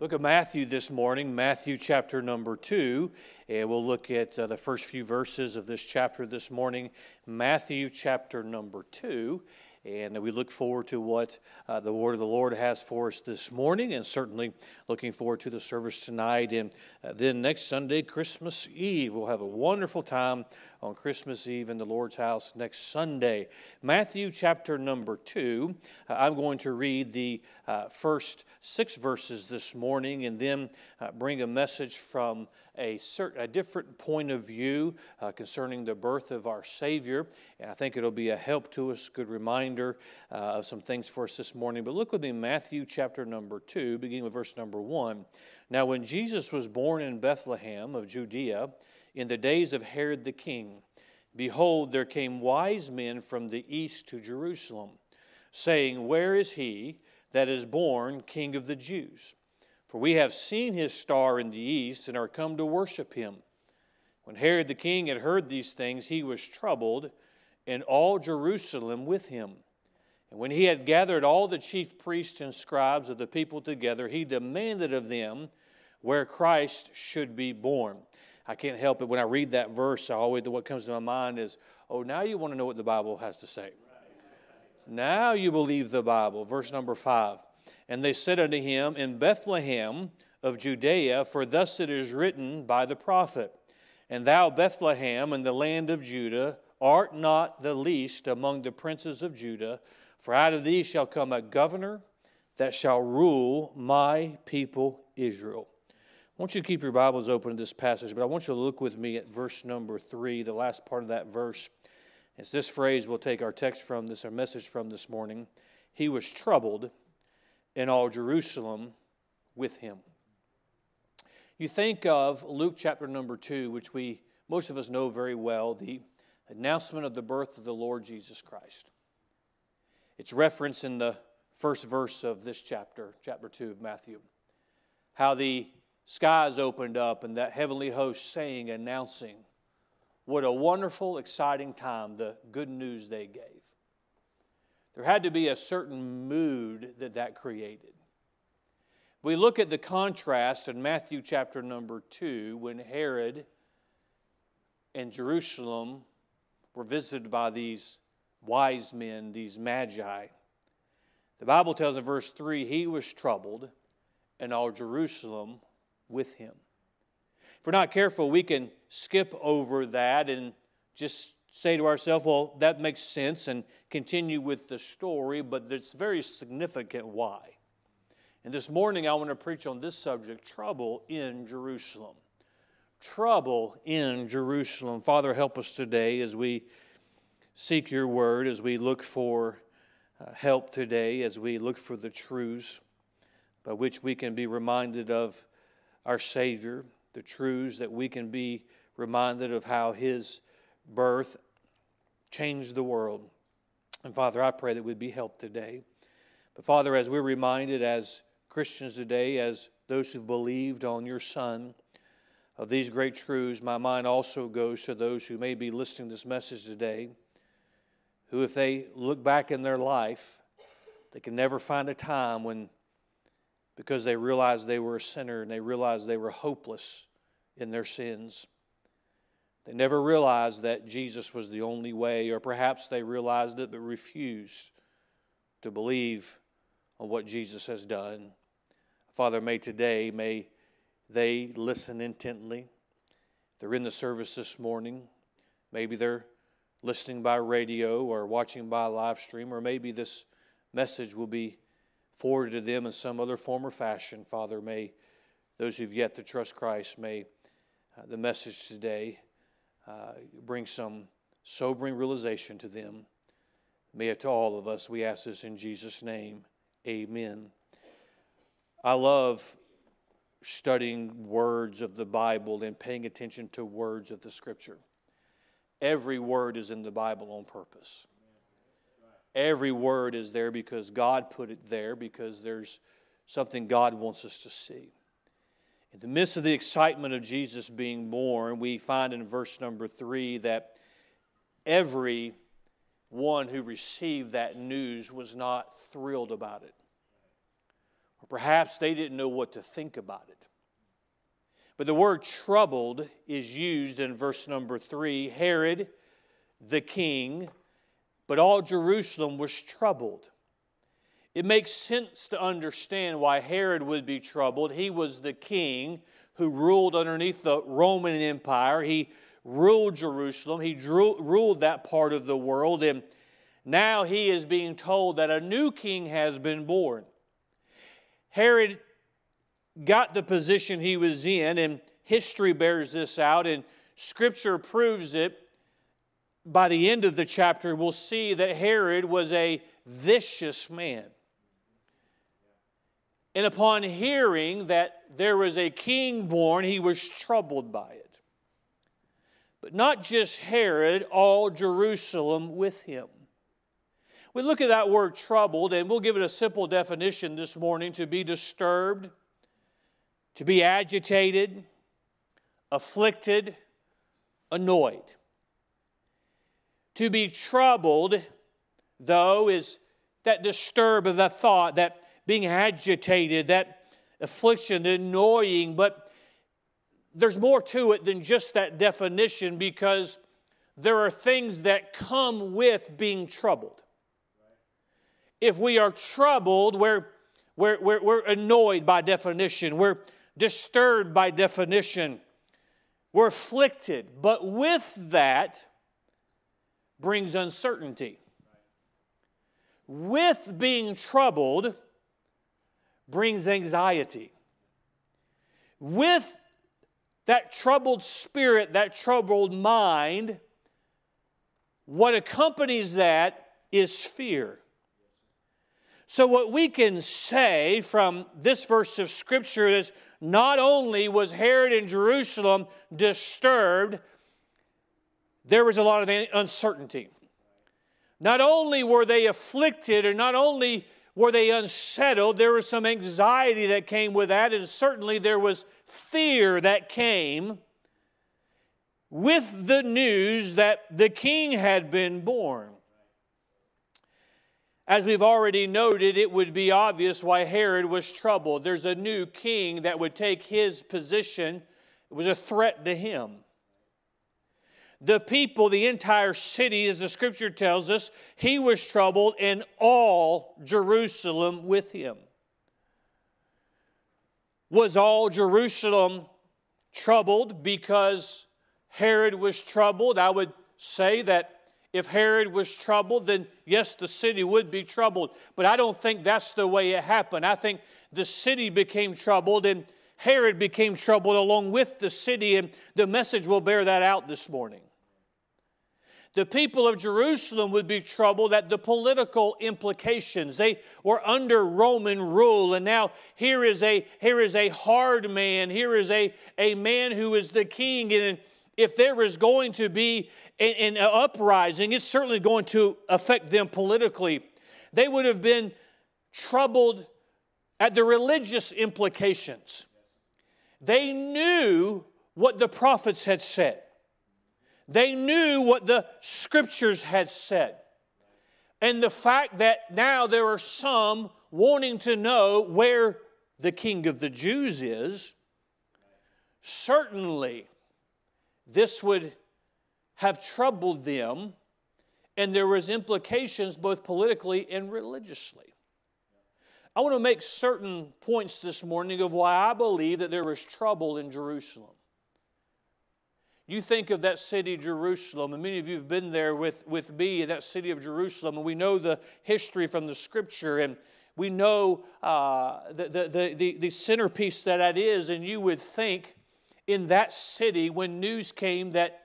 Look at Matthew this morning, Matthew chapter number two, and we'll look at uh, the first few verses of this chapter this morning. Matthew chapter number two, and we look forward to what uh, the word of the Lord has for us this morning, and certainly looking forward to the service tonight. And uh, then next Sunday, Christmas Eve, we'll have a wonderful time on Christmas Eve in the Lord's house next Sunday. Matthew chapter number two. Uh, I'm going to read the uh, first six verses this morning and then uh, bring a message from a, certain, a different point of view uh, concerning the birth of our Savior. And I think it'll be a help to us, good reminder uh, of some things for us this morning. But look with me, Matthew chapter number two, beginning with verse number one. Now, when Jesus was born in Bethlehem of Judea, in the days of Herod the king, behold, there came wise men from the east to Jerusalem, saying, Where is he that is born King of the Jews? For we have seen his star in the east and are come to worship him. When Herod the king had heard these things, he was troubled, and all Jerusalem with him. And when he had gathered all the chief priests and scribes of the people together, he demanded of them where Christ should be born. I can't help it. When I read that verse, I always what comes to my mind is, oh, now you want to know what the Bible has to say. Now you believe the Bible. Verse number five. And they said unto him, In Bethlehem of Judea, for thus it is written by the prophet, And thou, Bethlehem, in the land of Judah, art not the least among the princes of Judah, for out of thee shall come a governor that shall rule my people Israel. I want you to keep your Bibles open to this passage, but I want you to look with me at verse number three, the last part of that verse. It's this phrase we'll take our text from, this our message from this morning. He was troubled, and all Jerusalem with him. You think of Luke chapter number two, which we most of us know very well, the announcement of the birth of the Lord Jesus Christ. It's referenced in the first verse of this chapter, chapter 2 of Matthew. How the skies opened up and that heavenly host saying, announcing what a wonderful, exciting time the good news they gave. There had to be a certain mood that that created. We look at the contrast in Matthew chapter number 2 when Herod and Jerusalem were visited by these wise men, these magi. The Bible tells in verse 3 he was troubled, and all Jerusalem with him. If we're not careful, we can skip over that and just say to ourselves, well, that makes sense, and continue with the story, but it's very significant why. And this morning, I want to preach on this subject trouble in Jerusalem. Trouble in Jerusalem. Father, help us today as we seek your word, as we look for uh, help today, as we look for the truths by which we can be reminded of our Savior, the truths that we can be reminded of how His birth changed the world. And Father, I pray that we'd be helped today. But Father, as we're reminded as Christians today, as those who've believed on your Son, of these great truths, my mind also goes to those who may be listening to this message today, who, if they look back in their life, they can never find a time when because they realized they were a sinner and they realized they were hopeless in their sins. They never realized that Jesus was the only way, or perhaps they realized it but refused to believe on what Jesus has done. Father, may today, may they listen intently. They're in the service this morning. Maybe they're listening by radio or watching by live stream, or maybe this message will be forwarded to them in some other form or fashion. Father, may those who've yet to trust Christ, may uh, the message today uh, bring some sobering realization to them. May it to all of us. We ask this in Jesus' name. Amen. I love studying words of the Bible and paying attention to words of the Scripture. Every word is in the Bible on purpose. Every word is there because God put it there, because there's something God wants us to see. In the midst of the excitement of Jesus being born, we find in verse number three that every one who received that news was not thrilled about it. Or perhaps they didn't know what to think about it. But the word troubled is used in verse number three Herod, the king, but all Jerusalem was troubled. It makes sense to understand why Herod would be troubled. He was the king who ruled underneath the Roman Empire. He ruled Jerusalem, he drew, ruled that part of the world, and now he is being told that a new king has been born. Herod got the position he was in, and history bears this out, and scripture proves it. By the end of the chapter, we'll see that Herod was a vicious man. And upon hearing that there was a king born, he was troubled by it. But not just Herod, all Jerusalem with him. We look at that word troubled, and we'll give it a simple definition this morning to be disturbed, to be agitated, afflicted, annoyed. To be troubled, though, is that disturb of the thought, that being agitated, that affliction, the annoying, but there's more to it than just that definition because there are things that come with being troubled. If we are troubled, we're, we're, we're, we're annoyed by definition, we're disturbed by definition, we're afflicted. But with that brings uncertainty. With being troubled brings anxiety. With that troubled spirit, that troubled mind, what accompanies that is fear. So, what we can say from this verse of Scripture is not only was Herod in Jerusalem disturbed, there was a lot of uncertainty. Not only were they afflicted, or not only were they unsettled, there was some anxiety that came with that, and certainly there was fear that came with the news that the king had been born. As we've already noted, it would be obvious why Herod was troubled. There's a new king that would take his position, it was a threat to him. The people, the entire city, as the scripture tells us, he was troubled, and all Jerusalem with him. Was all Jerusalem troubled because Herod was troubled? I would say that if Herod was troubled, then yes, the city would be troubled. But I don't think that's the way it happened. I think the city became troubled and Herod became troubled along with the city, and the message will bear that out this morning the people of Jerusalem would be troubled at the political implications. They were under Roman rule, and now here is a, here is a hard man. Here is a, a man who is the king. And if there is going to be an, an uprising, it's certainly going to affect them politically. They would have been troubled at the religious implications. They knew what the prophets had said. They knew what the scriptures had said. And the fact that now there are some wanting to know where the king of the Jews is, certainly this would have troubled them and there was implications both politically and religiously. I want to make certain points this morning of why I believe that there was trouble in Jerusalem. You think of that city, Jerusalem, and many of you have been there with, with me that city of Jerusalem, and we know the history from the scripture, and we know uh, the, the, the, the centerpiece that that is, and you would think in that city when news came that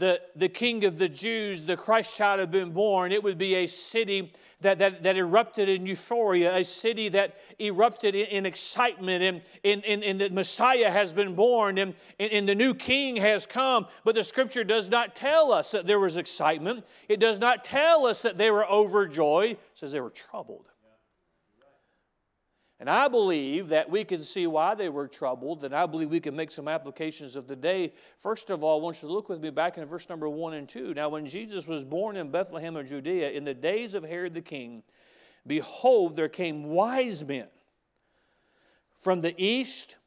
the, the king of the Jews, the Christ child, had been born, it would be a city that, that, that erupted in euphoria, a city that erupted in, in excitement, and, and, and, and, the Messiah has been born, and, and, and the new king has come. But the scripture does not tell us that there was excitement, it does not tell us that they were overjoyed, it says they were troubled. And I believe that we can see why they were troubled, and I believe we can make some applications of the day. First of all, I want you to look with me back in verse number 1 and 2. Now, when Jesus was born in Bethlehem of Judea in the days of Herod the king, behold, there came wise men from the east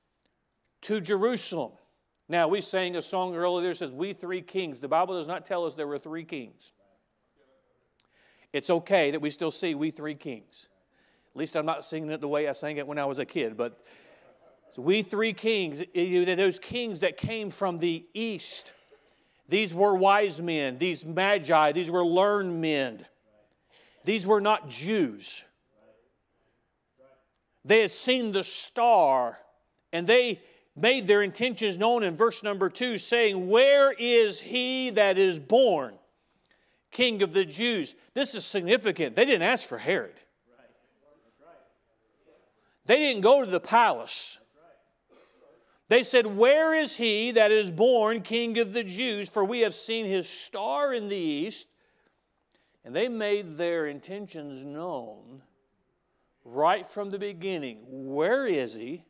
to Jerusalem. Now, we sang a song earlier that says, We three kings. The Bible does not tell us there were three kings. It's okay that we still see we three kings. At least I'm not singing it the way I sang it when I was a kid, but so we three kings, those kings that came from the east. These were wise men, these magi, these were learned men. These were not Jews. They had seen the star and they made their intentions known in verse number two, saying, Where is he that is born, King of the Jews? This is significant. They didn't ask for Herod, they didn't go to the palace. They said, Where is he that is born King of the Jews? For we have seen his star in the east. And they made their intentions known right from the beginning. Where is he?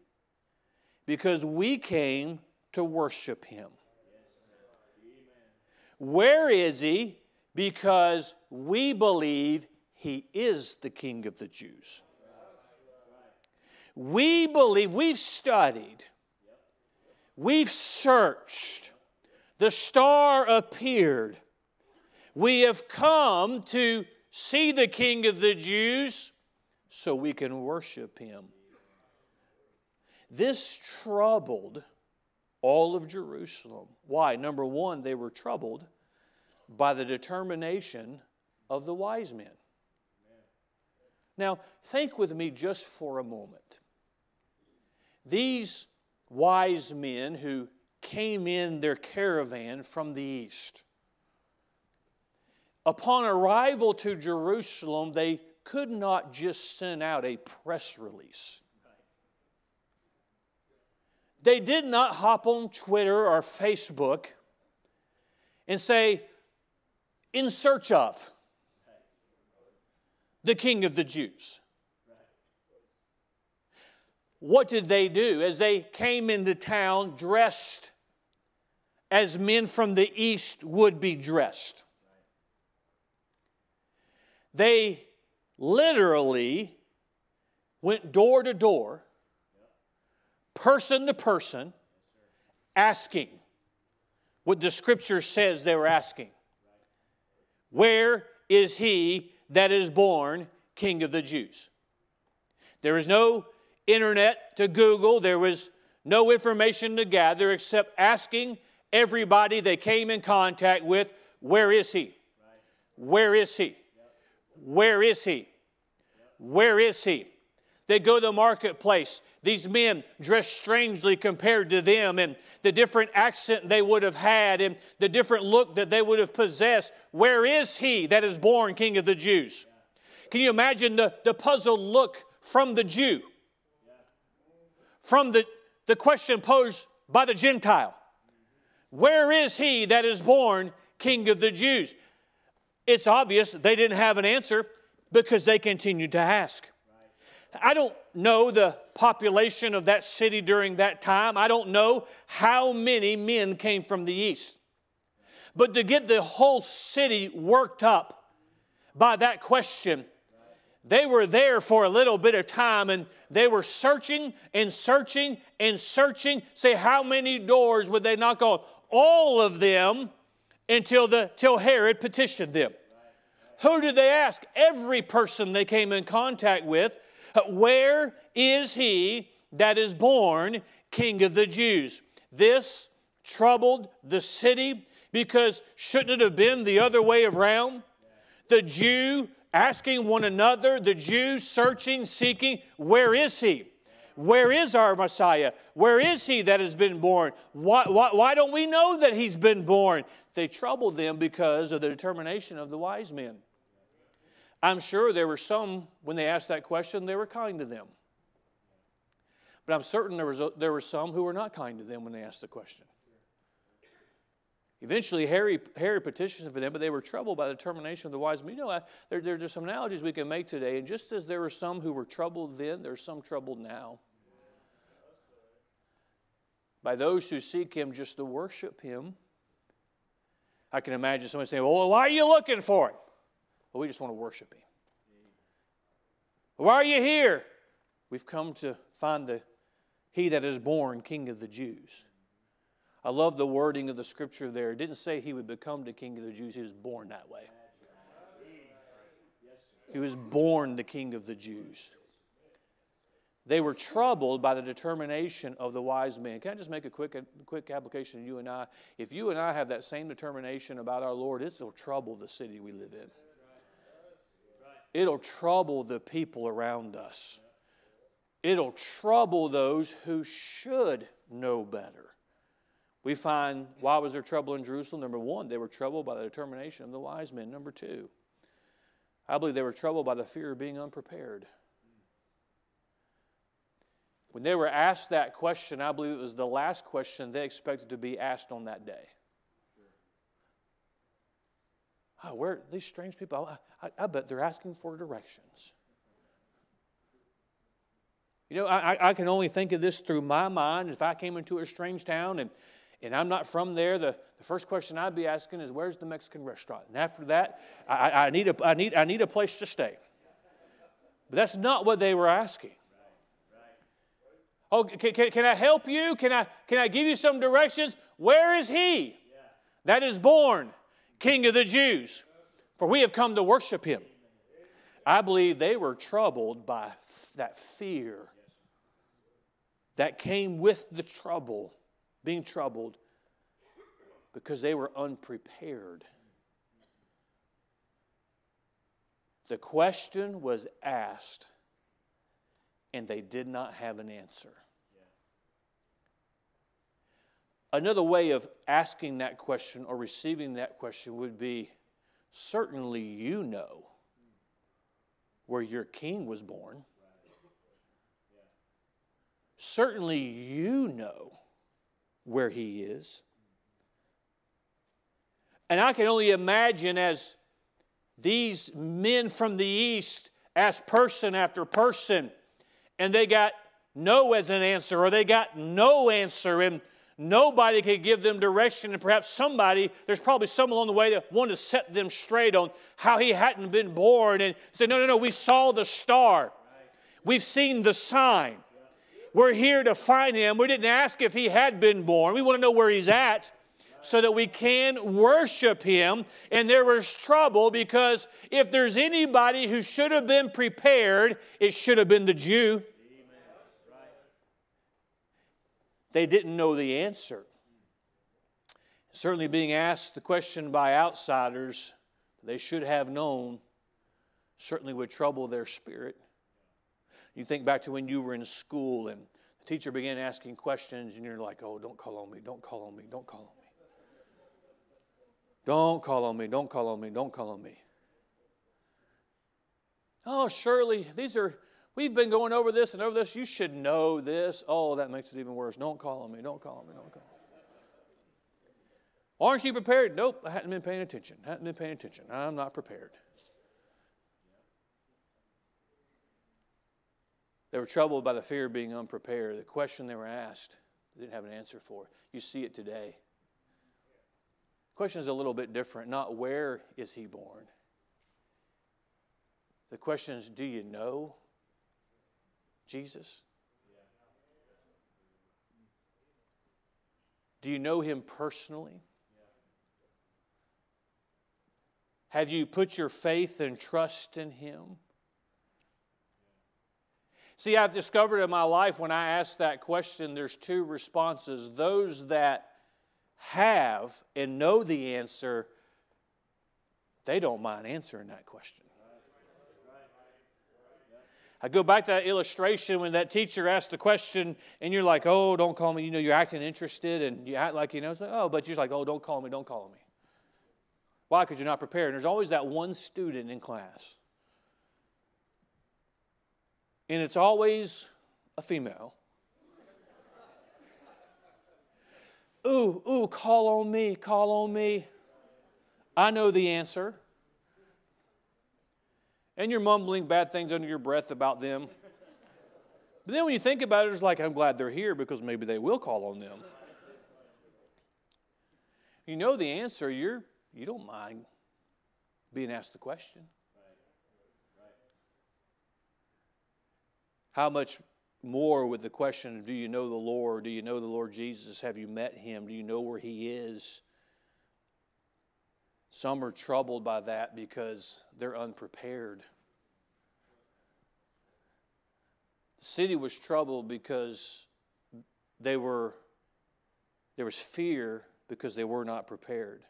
because we came to worship him. Where is he? Because we believe he is the King of the Jews. We believe, we've studied, we've searched, the star appeared. We have come to see the King of the Jews so we can worship him. This troubled all of Jerusalem. Why? Number one, they were troubled by the determination of the wise men. Now, think with me just for a moment. These wise men who came in their caravan from the east, upon arrival to Jerusalem, they could not just send out a press release. They did not hop on Twitter or Facebook and say, in search of the King of the Jews. What did they do? As they came into town dressed as men from the east would be dressed, they literally went door to door person to person, asking what the scripture says they were asking Where is he that is born King of the Jews? There is no internet to Google, there was no information to gather except asking everybody they came in contact with, Where is he? Where is he? Where is he? Where is he? They go to the marketplace these men dressed strangely compared to them and the different accent they would have had and the different look that they would have possessed. Where is he that is born King of the Jews? Can you imagine the, the puzzled look from the Jew? From the, the question posed by the Gentile Where is he that is born King of the Jews? It's obvious they didn't have an answer because they continued to ask. I don't know the population of that city during that time. I don't know how many men came from the east. But to get the whole city worked up by that question, they were there for a little bit of time and they were searching and searching and searching. Say, how many doors would they knock on? All of them until, the, till Herod petitioned them. Who did they ask? Every person they came in contact with where is he that is born King of the Jews? This troubled the city because shouldn't it have been the other way around? The Jew asking one another, the Jews searching, seeking, where is he? Where is our Messiah? Where is he that has been born? Why, why, why don't we know that he's been born? They troubled them because of the determination of the wise men. I'm sure there were some, when they asked that question, they were kind to them. But I'm certain there, was there were some who were not kind to them when they asked the question. Eventually, Herod, Herod petitioned for them, but they were troubled by the termination of the wise men. You know, there, there's some analogies we can make today, and just as there were some who were troubled then, there's some troubled now. By those who seek Him just to worship Him. I can imagine somebody saying, Well, why are you looking for it? Well, we just want to worship Him. Why are you here? We've come to find the, he that is born king of the Jews. I love the wording of the scripture there. It didn't say he would become the king of the Jews, he was born that way. He was born the king of the Jews. They were troubled by the determination of the wise men. Can I just make a quick, a quick application to you and I? If you and I have that same determination about our Lord, it'll trouble the city we live in. It'll trouble the people around us. It'll trouble those who should know better. We find why was there trouble in Jerusalem? Number one, they were troubled by the determination of the wise men. Number two, I believe they were troubled by the fear of being unprepared. When they were asked that question, I believe it was the last question they expected to be asked on that day. Oh, where these strange people? I, I, I bet they're asking for directions. You know, I, I can only think of this through my mind. If I came into a strange town and, and I'm not from there, the, the first question I'd be asking is, Where's the Mexican restaurant? And after that, I, I, need a, I, need, I need a place to stay. But that's not what they were asking. Oh, can, can, can I help you? Can I, can I give you some directions? Where is he that is born King of the Jews? For we have come to worship him. I believe they were troubled by that fear that came with the trouble, being troubled, because they were unprepared. The question was asked, and they did not have an answer. Another way of asking that question or receiving that question would be certainly you know where your king was born. Certainly you know where he is. And I can only imagine as these men from the east asked person after person, and they got no as an answer, or they got no answer. And Nobody could give them direction, and perhaps somebody, there's probably some along the way that wanted to set them straight on how he hadn't been born and said, No, no, no, we saw the star. We've seen the sign. We're here to find him. We didn't ask if he had been born. We want to know where he's at so that we can worship him. And there was trouble because if there's anybody who should have been prepared, it should have been the Jew. They didn't know the answer. Certainly, being asked the question by outsiders they should have known certainly would trouble their spirit. You think back to when you were in school and the teacher began asking questions, and you're like, oh, don't call on me, don't call on me, don't call on me. Don't call on me, don't call on me, don't call on me. Oh, surely these are We've been going over this and over this. You should know this. Oh, that makes it even worse. Don't call on me. Don't call on me. Don't call on me. Aren't you prepared? Nope, I hadn't been paying attention. I hadn't been paying attention. I'm not prepared. They were troubled by the fear of being unprepared. The question they were asked, they didn't have an answer for. You see it today. The question is a little bit different. Not where is he born? The question is, do you know Jesus? Do you know him personally? Have you put your faith and trust in him? See, I've discovered in my life when I ask that question, there's two responses. Those that have and know the answer, they don't mind answering that question. I go back to that illustration when that teacher asked the question and you're like, oh, don't call me. You know, you're acting interested and you act like, you know, like, oh, but you're just like, oh, don't call me, don't call me. Why? Because you're not prepared. And there's always that one student in class. And it's always a female. ooh, ooh, call on me, call on me. I know the answer and you're mumbling bad things under your breath about them. But then when you think about it, it's like, I'm glad they're here because maybe they will call on them. You know the answer, you're, you don't mind being asked the question. How much more with the question do you know the Lord? Do you know the Lord Jesus? Have you met him? Do you know where he is? Some are troubled by that because they're unprepared. The city was troubled because they were there was fear because they were not prepared.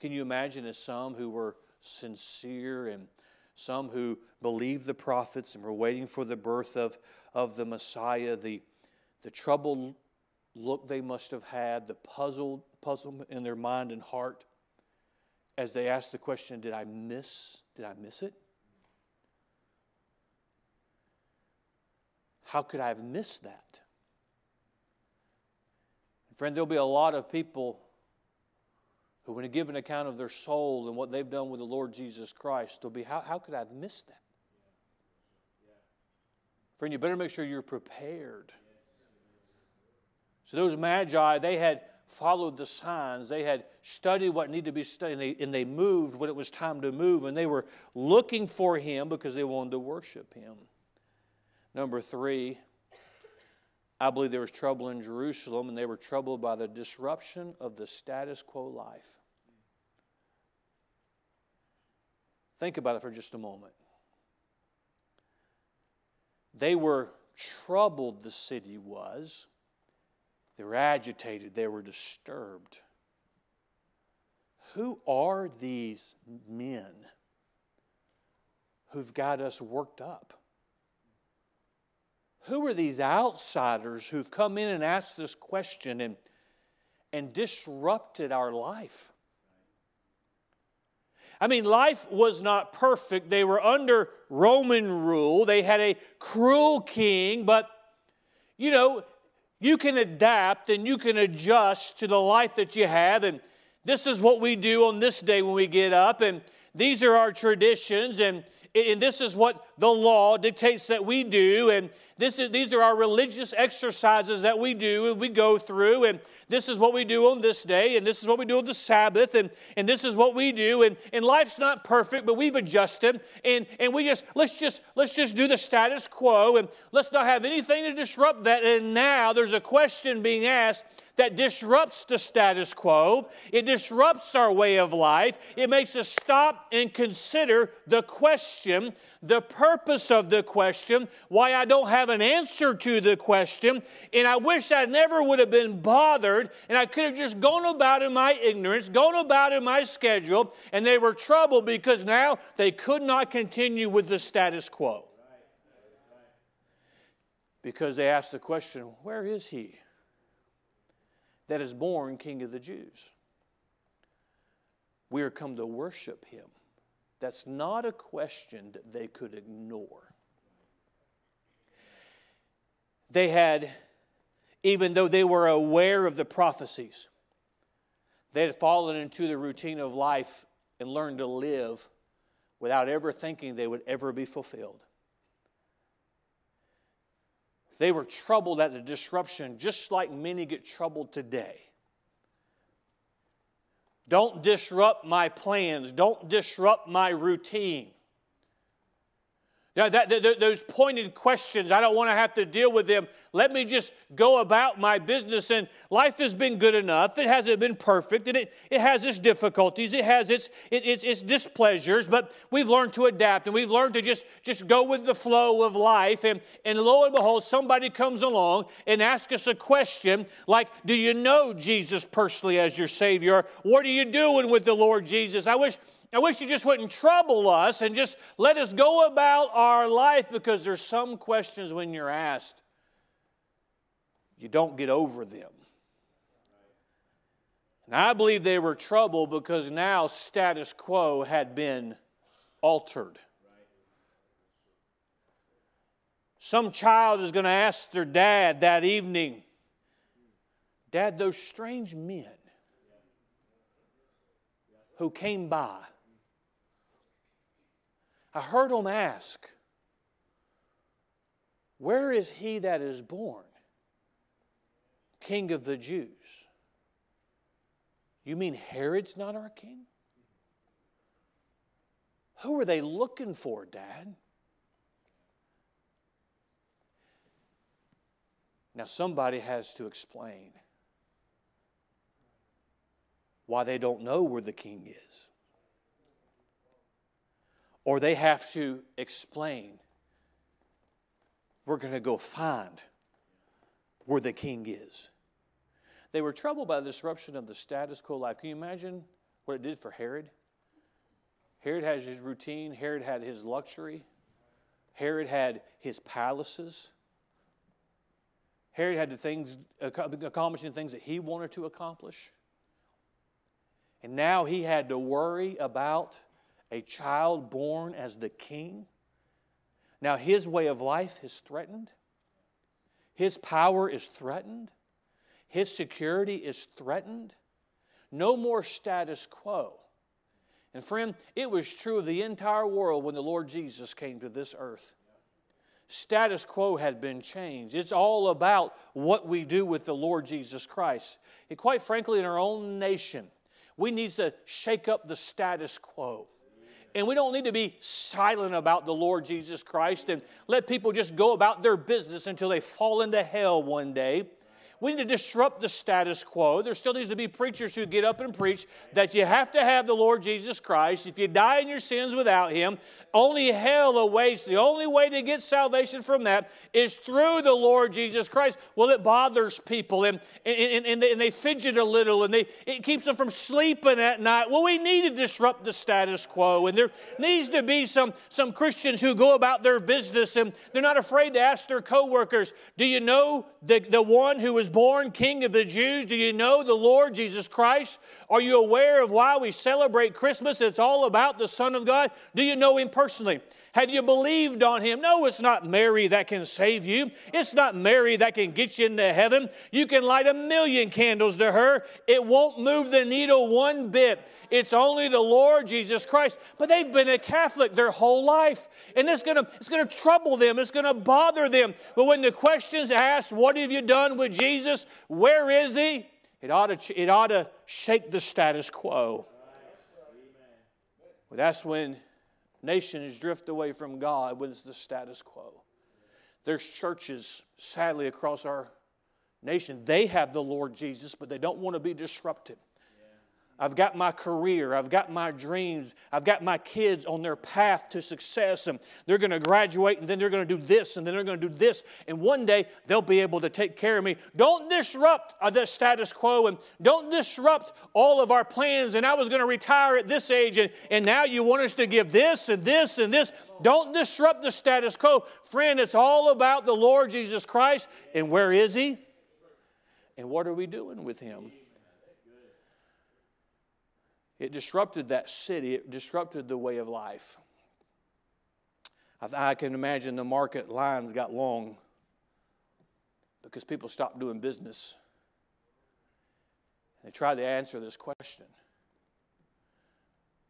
Can you imagine as some who were sincere and some who believed the prophets and were waiting for the birth of, of the Messiah, the, the troubled look they must have had, the puzzled puzzlement in their mind and heart as they asked the question, did I miss, did I miss it? How could I have missed that? Friend, there'll be a lot of people who, when give an account of their soul and what they've done with the Lord Jesus Christ, they'll be, how, how could I have missed that? Friend, you better make sure you're prepared. So, those magi, they had followed the signs, they had studied what needed to be studied, and they, and they moved when it was time to move, and they were looking for him because they wanted to worship him. Number three, I believe there was trouble in Jerusalem, and they were troubled by the disruption of the status quo life. Think about it for just a moment. They were troubled, the city was. They were agitated, they were disturbed. Who are these men who've got us worked up? Who are these outsiders who've come in and asked this question and, and disrupted our life? I mean, life was not perfect. They were under Roman rule, they had a cruel king, but you know, you can adapt and you can adjust to the life that you have. And this is what we do on this day when we get up, and these are our traditions, and, and this is what the law dictates that we do. And this is, these are our religious exercises that we do and we go through, and this is what we do on this day, and this is what we do on the Sabbath, and, and this is what we do. And, and life's not perfect, but we've adjusted, and, and we just let's just let's just do the status quo, and let's not have anything to disrupt that. And now there's a question being asked that disrupts the status quo. It disrupts our way of life. It makes us stop and consider the question, the purpose of the question, why I don't have an answer to the question. And I wish I never would have been bothered and I could have just gone about in my ignorance, gone about in my schedule, and they were troubled because now they could not continue with the status quo. Because they asked the question, Where is he? that is born King of the Jews. We are come to worship him. That's not a question that they could ignore. They had, even though they were aware of the prophecies, they had fallen into the routine of life and learned to live without ever thinking they would ever be fulfilled. They were troubled at the disruption, just like many get troubled today. Don't disrupt my plans. Don't disrupt my routine. Now, that, that, those pointed questions, I don't want to have to deal with them. Let me just go about my business. And life has been good enough. It hasn't been perfect. And it, it has its difficulties. It has its, it, its, its displeasures. But we've learned to adapt and we've learned to just, just go with the flow of life. And, and lo and behold, somebody comes along and asks us a question like, Do you know Jesus personally as your Savior? What are you doing with the Lord Jesus? I wish I wish you just wouldn't trouble us and just let us go about our life because there's some questions when you're asked, you don't get over them. And I believe they were troubled because now status quo had been altered. Some child is going to ask their dad that evening, Dad, those strange men who came by, I heard them ask, Where is he that is born? King of the Jews. You mean Herod's not our king? Who are they looking for, Dad? Now, somebody has to explain why they don't know where the king is. Or they have to explain, we're going to go find where the king is. They were troubled by the disruption of the status quo life. Can you imagine what it did for Herod? Herod had his routine, Herod had his luxury, Herod had his palaces. Herod had the things, accomplishing the things that he wanted to accomplish. And now he had to worry about a child born as the king. Now his way of life is threatened, his power is threatened, his security is threatened. No more status quo. And friend, it was true of the entire world when the Lord Jesus came to this earth. Status quo had been changed. It's all about what we do with the Lord Jesus Christ. And quite frankly, in our own nation, we need to shake up the status quo. And we don't need to be silent about the Lord Jesus Christ and let people just go about their business until they fall into hell one day. We need to disrupt the status quo. There still needs to be preachers who get up and preach that you have to have the Lord Jesus Christ. If you die in your sins without Him, only hell awaits. The only way to get salvation from that is through the Lord Jesus Christ. Well, it bothers people and, and, and, they, and they fidget a little and they, it keeps them from sleeping at night. Well, we need to disrupt the status quo. And there needs to be some, some Christians who go about their business and they're not afraid to ask their coworkers, Do you know the, the one who was born King of the Jews? Do you know the Lord Jesus Christ? Are you aware of why we celebrate Christmas? It's all about the Son of God. Do you know Him personally? Have you believed on him? No, it's not Mary that can save you. It's not Mary that can get you into heaven. You can light a million candles to her, it won't move the needle one bit. It's only the Lord Jesus Christ. But they've been a Catholic their whole life, and it's to it's to trouble them, it's to bother them. But when the question's asked, What have you done with Jesus? Where is he? It ought to, it ought to shake the status quo. Well, that's when Nations drift away from God when it's the status quo. There's churches, sadly, across our nation, they have the Lord Jesus, but they don't want to be disrupted. I've got my career, I've got my dreams, I've got my kids on their path to success, and they're going to graduate, and then they're going to do this, and then they're going to do this, and one day they'll be able to take care of me. Don't disrupt uh, the status quo, and don't disrupt all of our plans. And I was going to retire at this age, and, and now you want us to give this and this and this. Don't disrupt the status quo. Friend, it's all about the Lord Jesus Christ, and where is He? And what are we doing with Him? It disrupted that city, it disrupted the way of life. I, I can imagine the market lines got long because people stopped doing business. They tried to answer this question.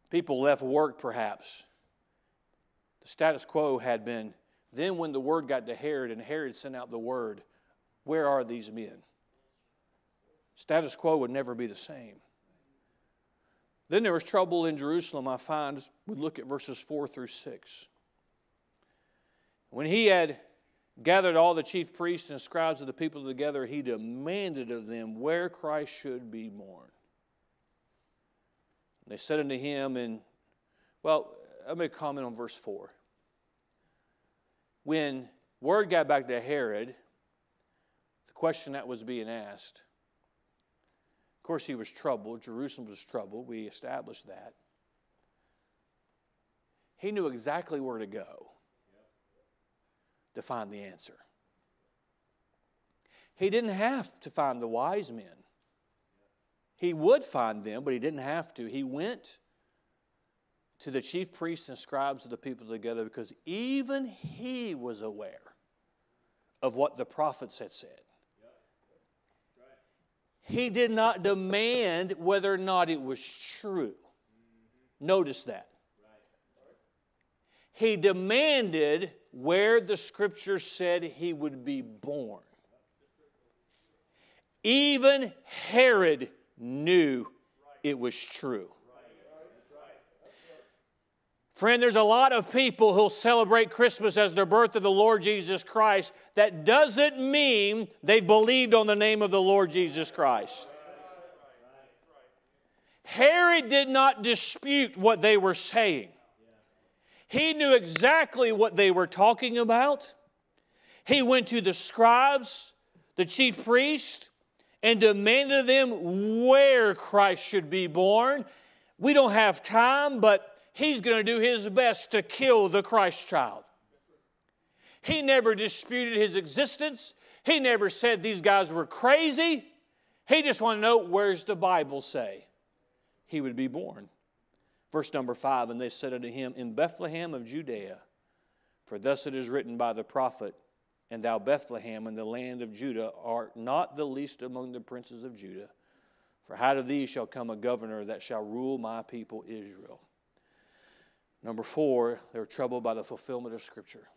People left work, perhaps. The status quo had been. Then, when the word got to Herod and Herod sent out the word, Where are these men? Status quo would never be the same. Then there was trouble in Jerusalem, I find. We look at verses 4 through 6. When he had gathered all the chief priests and scribes of the people together, he demanded of them where Christ should be born. They said unto him, and well, me comment on verse 4. When word got back to Herod, the question that was being asked of course, he was troubled. Jerusalem was troubled. We established that. He knew exactly where to go to find the answer. He didn't have to find the wise men. He would find them, but he didn't have to. He went to the chief priests and scribes of the people together because even he was aware of what the prophets had said. He did not demand whether or not it was true. Notice that. He demanded where the scripture said he would be born. Even Herod knew it was true. Friend, there's a lot of people who'll celebrate Christmas as their birth of the Lord Jesus Christ. That doesn't mean they've believed on the name of the Lord Jesus Christ. Herod did not dispute what they were saying. He knew exactly what they were talking about. He went to the scribes, the chief priests, and demanded of them where Christ should be born. We don't have time, but he's going to do his best to kill the Christ child. He never disputed his existence. He never said these guys were crazy. He just wanted to know where's the Bible say he would be born. Verse number five, and they said unto him, In Bethlehem of Judea, for thus it is written by the prophet, And thou, Bethlehem, in the land of Judah, art not the least among the princes of Judah, for out of thee shall come a governor that shall rule my people Israel. Number four, they were troubled by the fulfillment of Scripture.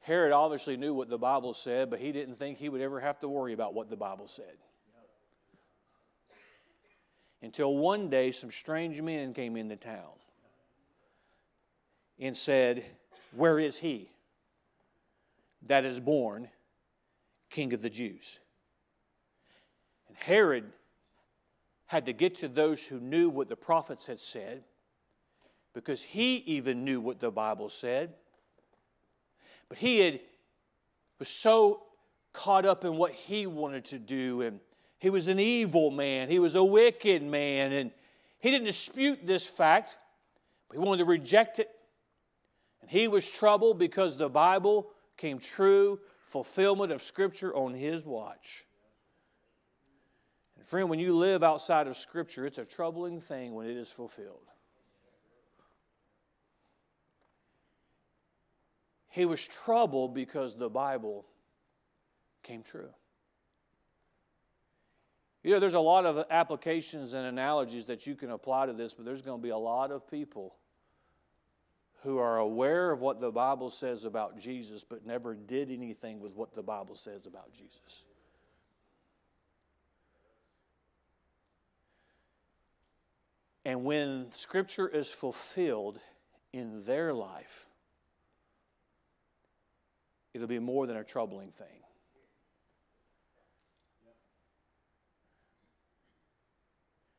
Herod obviously knew what the Bible said, but he didn't think he would ever have to worry about what the Bible said. Until one day, some strange men came into town and said, Where is he that is born King of the Jews? And Herod had to get to those who knew what the prophets had said because he even knew what the Bible said. But he had, was so caught up in what he wanted to do, and he was an evil man, he was a wicked man, and he didn't dispute this fact, but he wanted to reject it. And he was troubled because the Bible came true, fulfillment of Scripture on his watch. And friend, when you live outside of Scripture, it's a troubling thing when it is fulfilled. He was troubled because the Bible came true. You know, there's a lot of applications and analogies that you can apply to this, but there's going to be a lot of people who are aware of what the Bible says about Jesus, but never did anything with what the Bible says about Jesus. And when Scripture is fulfilled in their life, it'll be more than a troubling thing.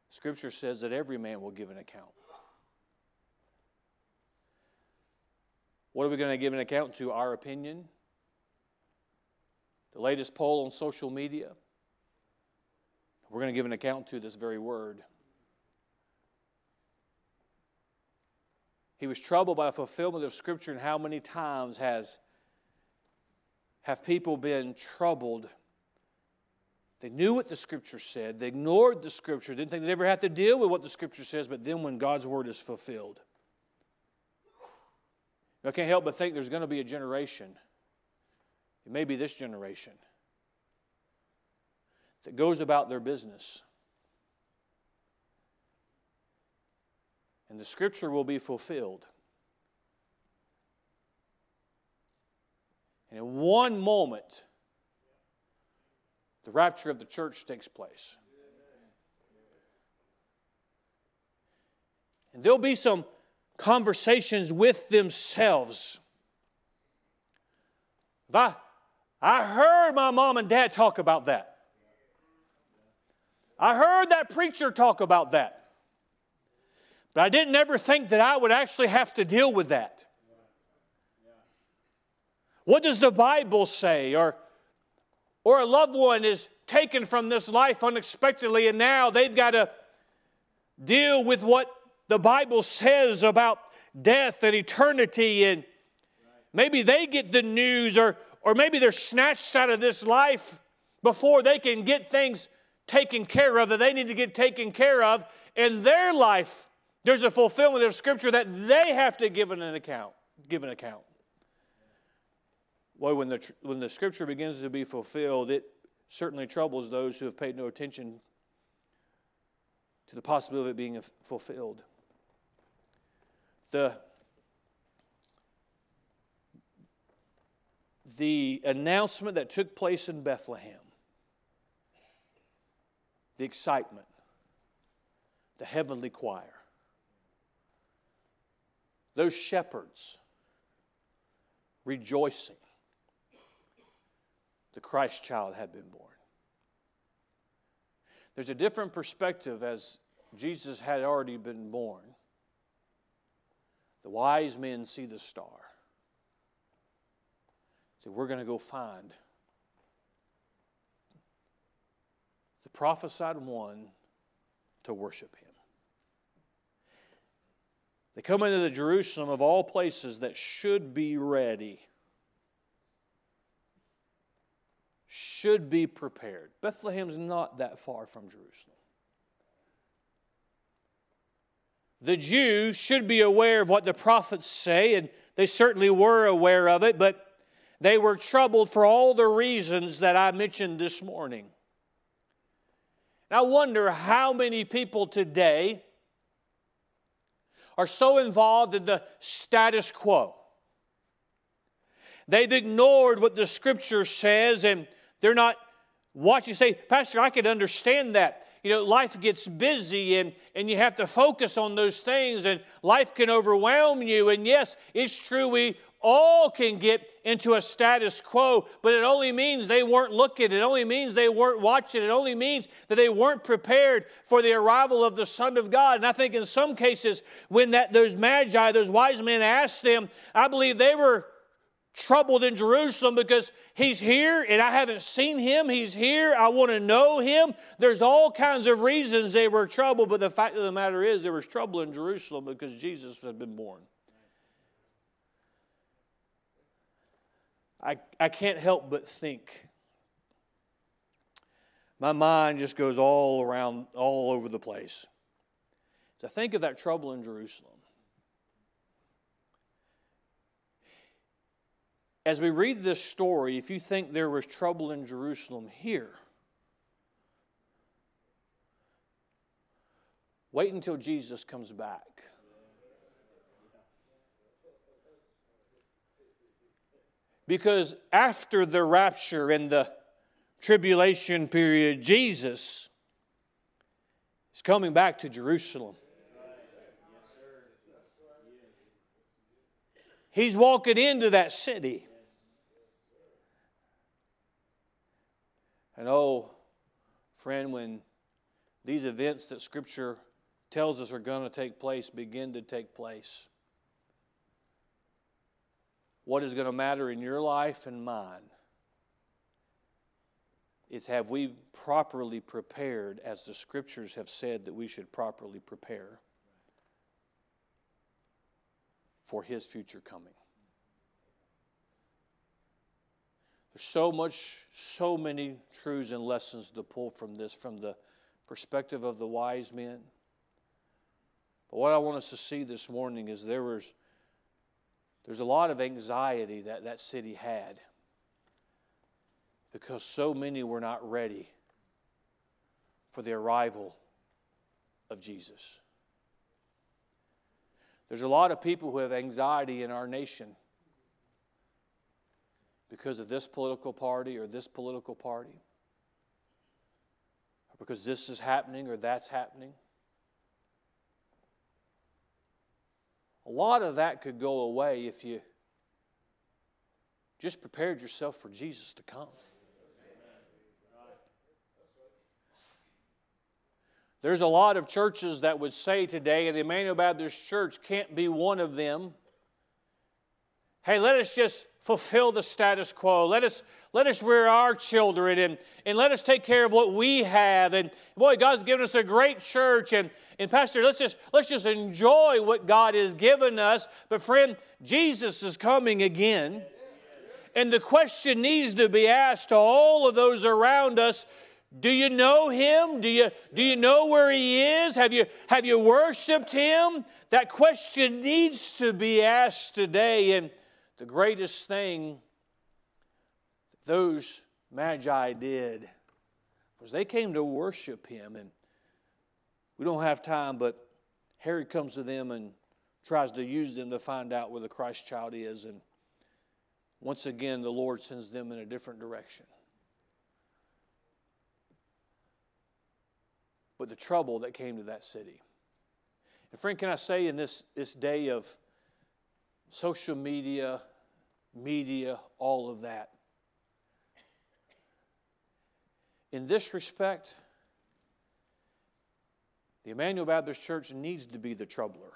Scripture says that every man will give an account. What are we going to give an account to? Our opinion? The latest poll on social media? We're going to give an account to this very word. He was troubled by the fulfillment of Scripture, and how many times has have people been troubled? They knew what the Scripture said, they ignored the Scripture, didn't think they'd ever have to deal with what the Scripture says, but then when God's Word is fulfilled. I can't help but think there's going to be a generation, it may be this generation, that goes about their business and the scripture will be fulfilled. And in one moment, the rapture of the church takes place. And there'll be some conversations with themselves. If I, I heard my mom and dad talk about that. I heard that preacher talk about that. But I didn't ever think that I would actually have to deal with that. What does the Bible say? Or, or a loved one is taken from this life unexpectedly, and now they've got to deal with what the Bible says about death and eternity. And maybe they get the news, or, or maybe they're snatched out of this life before they can get things taken care of that they need to get taken care of in their life. There's a fulfillment of Scripture that they have to give an account. Give an account. Well, when the, when the Scripture begins to be fulfilled, it certainly troubles those who have paid no attention to the possibility of it being fulfilled. The, the announcement that took place in Bethlehem, the excitement, the heavenly choir, those shepherds rejoicing the Christ child had been born. There's a different perspective as Jesus had already been born. The wise men see the star. Say, we're going to go find the prophesied one to worship him. They come into the Jerusalem of all places that should be ready, should be prepared. Bethlehem's not that far from Jerusalem. The Jews should be aware of what the prophets say, and they certainly were aware of it, but they were troubled for all the reasons that I mentioned this morning. And I wonder how many people today are so involved in the status quo. They've ignored what the scripture says and they're not watching. Say, Pastor, I could understand that. You know, life gets busy and, and you have to focus on those things, and life can overwhelm you. And yes, it's true, we all can get into a status quo, but it only means they weren't looking. It only means they weren't watching. It only means that they weren't prepared for the arrival of the Son of God. And I think in some cases, when that those magi, those wise men asked them, I believe they were troubled in Jerusalem because he's here and I haven't seen him. He's here. I want to know him. There's all kinds of reasons they were troubled, but the fact of the matter is there was trouble in Jerusalem because Jesus had been born. I, I can't help but think. My mind just goes all around, all over the place. So think of that trouble in Jerusalem. As we read this story, if you think there was trouble in Jerusalem here, wait until Jesus comes back. Because after the rapture and the tribulation period, Jesus is coming back to Jerusalem. He's walking into that city. And oh, friend, when these events that Scripture tells us are going to take place begin to take place, what is going to matter in your life and mine is have we properly prepared as the scriptures have said that we should properly prepare for his future coming. There's so much, so many truths and lessons to pull from this from the perspective of the wise men. But what I want us to see this morning is there was there's a lot of anxiety that that city had because so many were not ready for the arrival of Jesus. There's a lot of people who have anxiety in our nation because of this political party or this political party, or because this is happening or that's happening. A lot of that could go away if you just prepared yourself for Jesus to come. There's a lot of churches that would say today, and the Emmanuel Baptist Church can't be one of them. Hey, let us just fulfill the status quo. Let us, let us rear our children and, and let us take care of what we have. And boy, God's given us a great church. And, and Pastor, let's just, let's just enjoy what God has given us. But friend, Jesus is coming again. And the question needs to be asked to all of those around us do you know him? Do you, do you know where he is? Have you, have you worshiped him? That question needs to be asked today. And the greatest thing those magi did was they came to worship him. And we don't have time, but Herod comes to them and tries to use them to find out where the Christ child is. And once again, the Lord sends them in a different direction. but the trouble that came to that city. And, friend, can I say in this, this day of social media, media, all of that, in this respect, the Emmanuel Baptist Church needs to be the troubler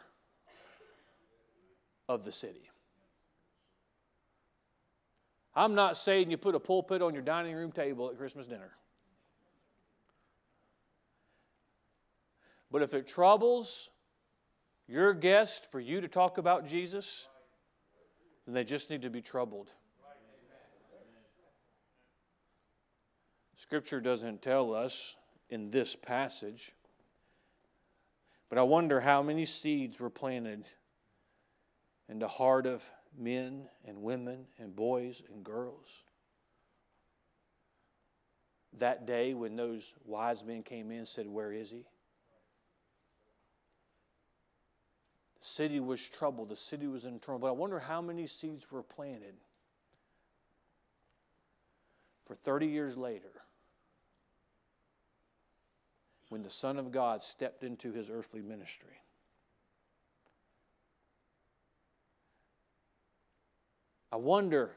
of the city. I'm not saying you put a pulpit on your dining room table at Christmas dinner. But if it troubles your guest for you to talk about Jesus, then they just need to be troubled. Scripture doesn't tell us in this passage, but I wonder how many seeds were planted in the heart of men and women and boys and girls. That day when those wise men came in and said, Where is he? City was troubled, the city was in trouble. But I wonder how many seeds were planted for 30 years later when the Son of God stepped into his earthly ministry. I wonder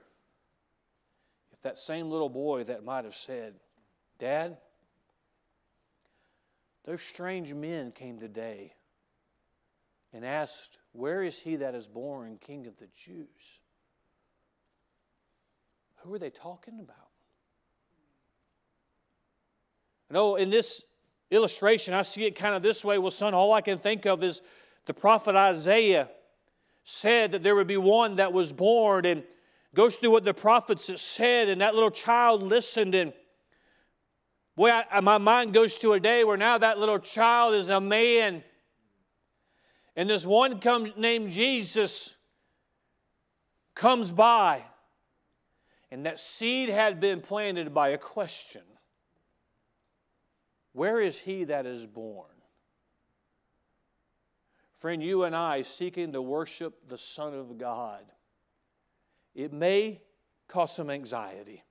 if that same little boy that might have said, Dad, those strange men came today and asked, Where is he that is born King of the Jews? Who are they talking about? No, in this illustration, I see it kind of this way. Well, son, all I can think of is the prophet Isaiah said that there would be one that was born and goes through what the prophets said, and that little child listened. And boy, I, my mind goes to a day where now that little child is a man. And this one named Jesus comes by. And that seed had been planted by a question Where is he that is born? Friend, you and I seeking to worship the Son of God, it may cause some anxiety,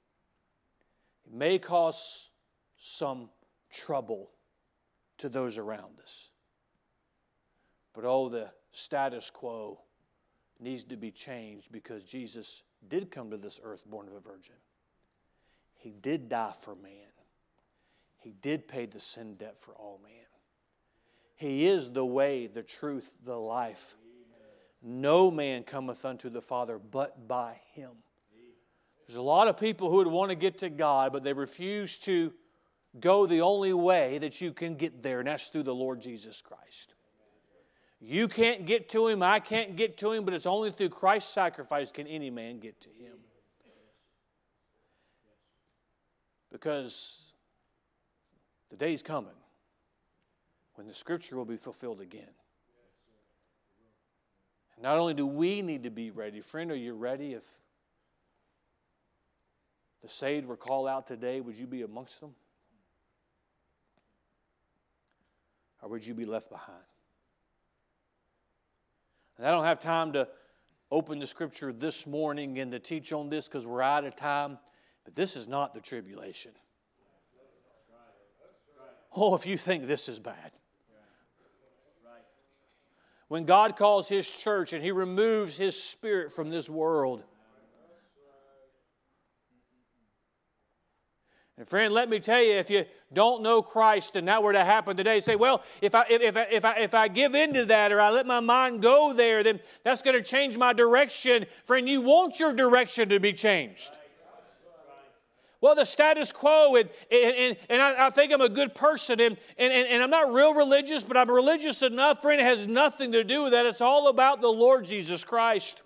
it may cause some trouble to those around us. But oh, the status quo needs to be changed because Jesus did come to this earth born of a virgin. He did die for man. He did pay the sin debt for all man. He is the way, the truth, the life. No man cometh unto the Father but by him. There's a lot of people who would want to get to God, but they refuse to go the only way that you can get there, and that's through the Lord Jesus Christ. You can't get to him, I can't get to him, but it's only through Christ's sacrifice can any man get to him. Because the day's coming when the scripture will be fulfilled again. Not only do we need to be ready, friend, are you ready? If the saved were called out today, would you be amongst them? Or would you be left behind? And I don't have time to open the scripture this morning and to teach on this because we're out of time, but this is not the tribulation. Oh, if you think this is bad when God calls His church and He removes His spirit from this world. And friend, let me tell you, if you don't know Christ and that were to happen today, say, well, if I, if, if, if, I, if I give into that or I let my mind go there, then that's going to change my direction. Friend, you want your direction to be changed. Well, the status quo, and, and, and I, I, think I'm a good person, and, and, and I'm not real religious, but I'm religious enough, friend, it has nothing to do with that. It's all about the Lord Jesus Christ.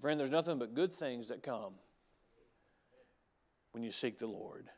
Friend, there's nothing but good things that come when you seek the Lord.